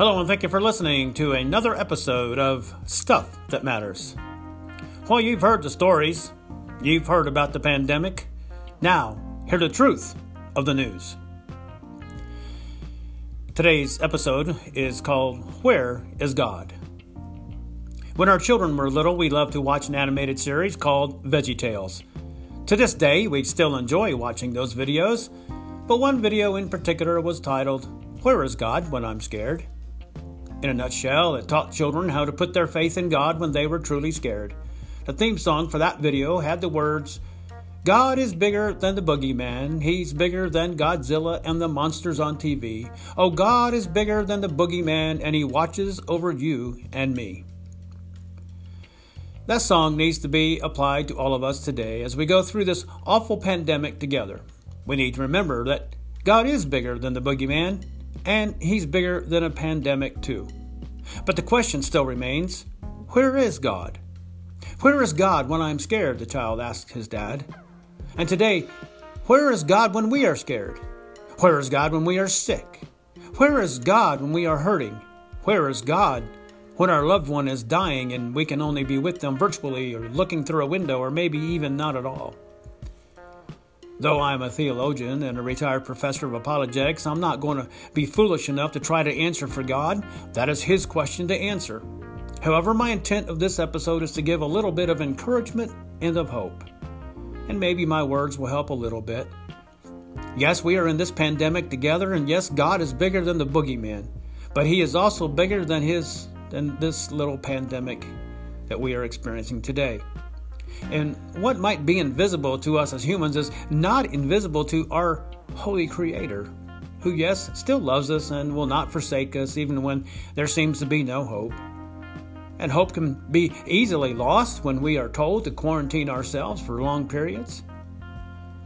Hello, and thank you for listening to another episode of Stuff That Matters. Well, you've heard the stories, you've heard about the pandemic. Now, hear the truth of the news. Today's episode is called Where is God? When our children were little, we loved to watch an animated series called Veggie Tales. To this day, we still enjoy watching those videos, but one video in particular was titled, Where is God When I'm Scared? In a nutshell, it taught children how to put their faith in God when they were truly scared. The theme song for that video had the words, God is bigger than the boogeyman. He's bigger than Godzilla and the monsters on TV. Oh, God is bigger than the boogeyman, and He watches over you and me. That song needs to be applied to all of us today as we go through this awful pandemic together. We need to remember that God is bigger than the boogeyman, and He's bigger than a pandemic, too. But the question still remains where is God? Where is God when I'm scared? the child asked his dad. And today, where is God when we are scared? Where is God when we are sick? Where is God when we are hurting? Where is God when our loved one is dying and we can only be with them virtually or looking through a window or maybe even not at all. Though I'm a theologian and a retired professor of apologetics, I'm not going to be foolish enough to try to answer for God. That is His question to answer. However, my intent of this episode is to give a little bit of encouragement and of hope. And maybe my words will help a little bit. Yes, we are in this pandemic together, and yes, God is bigger than the boogeyman, but He is also bigger than His than this little pandemic that we are experiencing today. And what might be invisible to us as humans is not invisible to our holy Creator, who, yes, still loves us and will not forsake us even when there seems to be no hope. And hope can be easily lost when we are told to quarantine ourselves for long periods.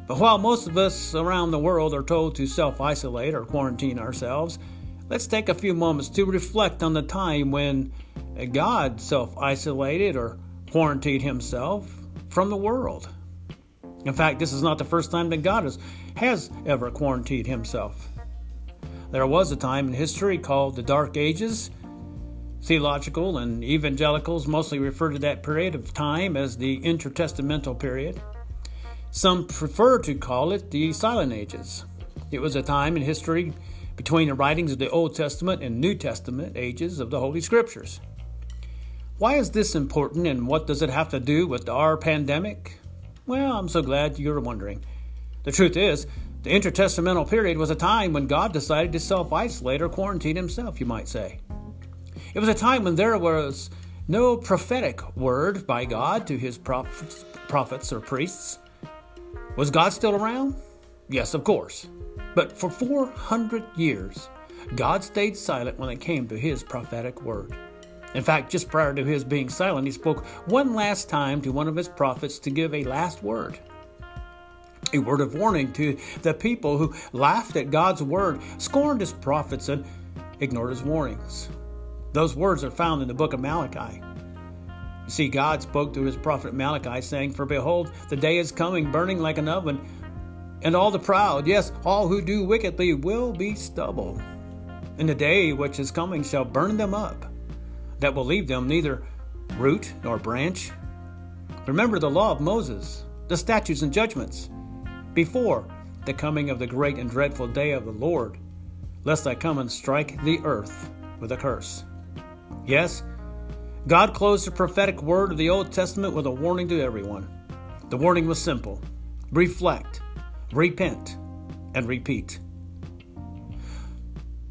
But while most of us around the world are told to self isolate or quarantine ourselves, let's take a few moments to reflect on the time when God self isolated or quarantined himself from the world. In fact, this is not the first time that God has, has ever quarantined himself. There was a time in history called the Dark Ages. Theological and evangelicals mostly refer to that period of time as the intertestamental period. Some prefer to call it the Silent Ages. It was a time in history between the writings of the Old Testament and New Testament ages of the Holy Scriptures. Why is this important and what does it have to do with our pandemic? Well, I'm so glad you're wondering. The truth is, the intertestamental period was a time when God decided to self isolate or quarantine himself, you might say. It was a time when there was no prophetic word by God to his prophets, prophets or priests. Was God still around? Yes, of course. But for 400 years, God stayed silent when it came to his prophetic word. In fact, just prior to his being silent, he spoke one last time to one of his prophets to give a last word. A word of warning to the people who laughed at God's word, scorned his prophets, and ignored his warnings. Those words are found in the book of Malachi. You see, God spoke to his prophet Malachi, saying, For behold, the day is coming, burning like an oven, and all the proud, yes, all who do wickedly, will be stubble. And the day which is coming shall burn them up, that will leave them neither root nor branch. Remember the law of Moses, the statutes and judgments, before the coming of the great and dreadful day of the Lord, lest I come and strike the earth with a curse. Yes, God closed the prophetic word of the Old Testament with a warning to everyone. The warning was simple reflect repent, and repeat.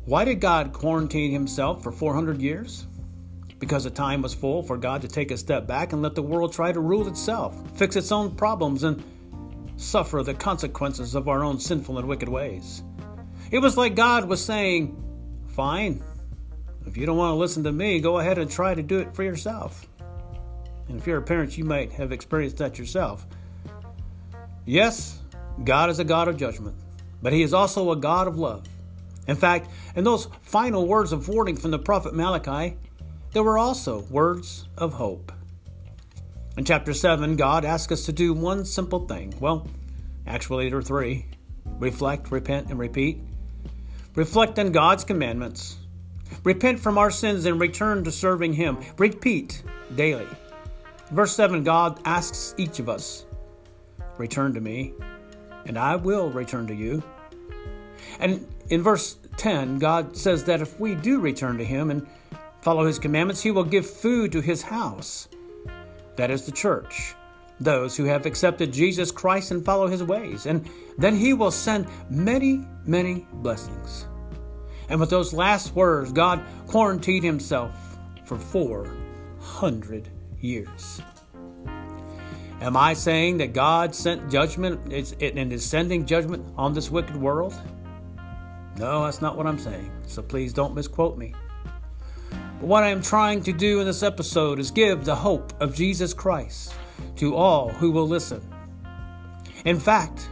Why did God quarantine himself for 400 years? Because the time was full for God to take a step back and let the world try to rule itself, fix its own problems, and suffer the consequences of our own sinful and wicked ways. It was like God was saying, Fine, if you don't want to listen to me, go ahead and try to do it for yourself. And if you're a parent, you might have experienced that yourself. Yes, God is a God of judgment, but He is also a God of love. In fact, in those final words of warning from the prophet Malachi, there were also words of hope. In chapter 7, God asks us to do one simple thing. Well, actually, there are three reflect, repent, and repeat. Reflect on God's commandments. Repent from our sins and return to serving Him. Repeat daily. Verse 7 God asks each of us, Return to me, and I will return to you. And in verse 10, God says that if we do return to Him and follow His commandments, He will give food to His house. That is the church, those who have accepted Jesus Christ and follow His ways. And then He will send many, many blessings. And with those last words, God quarantined Himself for 400 years. Am I saying that God sent judgment and is sending judgment on this wicked world? No, that's not what I'm saying, so please don't misquote me. What I am trying to do in this episode is give the hope of Jesus Christ to all who will listen. In fact,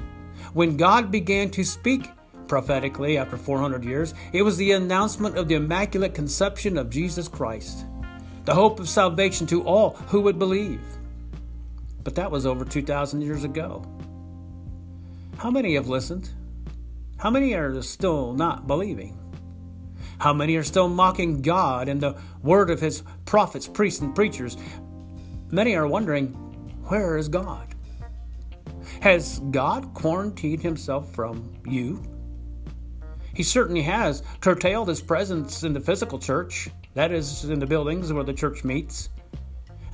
when God began to speak prophetically after 400 years, it was the announcement of the Immaculate Conception of Jesus Christ, the hope of salvation to all who would believe. But that was over 2,000 years ago. How many have listened? How many are still not believing? How many are still mocking God and the word of his prophets, priests, and preachers? Many are wondering, where is God? Has God quarantined himself from you? He certainly has curtailed his presence in the physical church, that is, in the buildings where the church meets.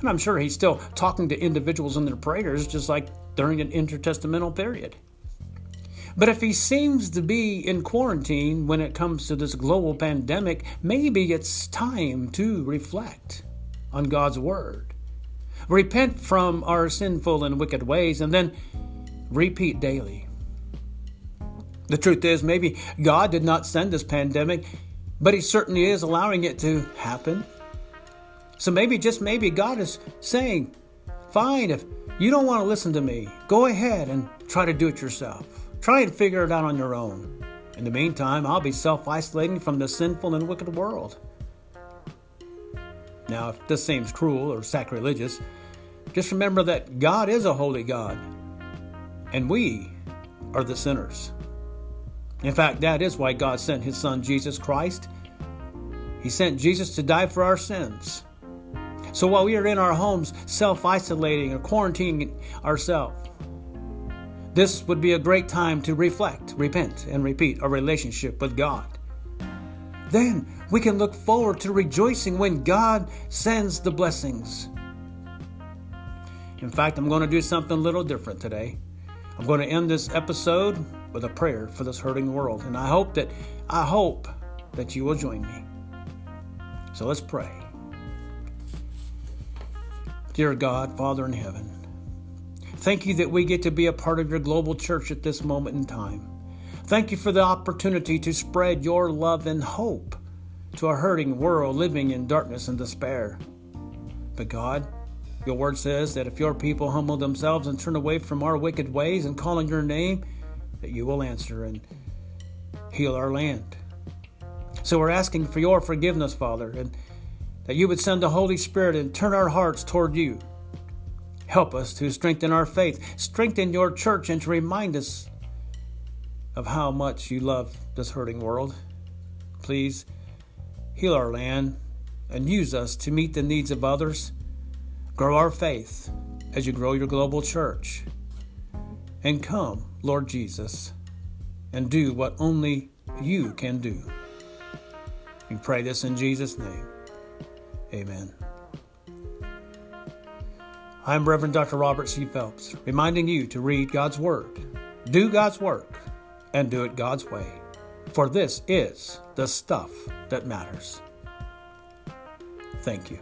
And I'm sure he's still talking to individuals in their prayers, just like during an intertestamental period. But if he seems to be in quarantine when it comes to this global pandemic, maybe it's time to reflect on God's Word. Repent from our sinful and wicked ways, and then repeat daily. The truth is, maybe God did not send this pandemic, but He certainly is allowing it to happen. So maybe, just maybe, God is saying, Fine, if you don't want to listen to me, go ahead and try to do it yourself. Try and figure it out on your own. In the meantime, I'll be self isolating from the sinful and wicked world. Now, if this seems cruel or sacrilegious, just remember that God is a holy God, and we are the sinners. In fact, that is why God sent His Son Jesus Christ. He sent Jesus to die for our sins. So while we are in our homes self isolating or quarantining ourselves, this would be a great time to reflect, repent, and repeat our relationship with God. Then we can look forward to rejoicing when God sends the blessings. In fact, I'm going to do something a little different today. I'm going to end this episode with a prayer for this hurting world, and I hope that I hope that you will join me. So let's pray. Dear God, Father in heaven, Thank you that we get to be a part of your global church at this moment in time. Thank you for the opportunity to spread your love and hope to a hurting world living in darkness and despair. But God, your word says that if your people humble themselves and turn away from our wicked ways and call on your name, that you will answer and heal our land. So we're asking for your forgiveness, Father, and that you would send the Holy Spirit and turn our hearts toward you Help us to strengthen our faith, strengthen your church, and to remind us of how much you love this hurting world. Please heal our land and use us to meet the needs of others. Grow our faith as you grow your global church. And come, Lord Jesus, and do what only you can do. We pray this in Jesus' name. Amen. I'm Reverend Dr. Robert C. Phelps, reminding you to read God's Word, do God's work, and do it God's way. For this is the stuff that matters. Thank you.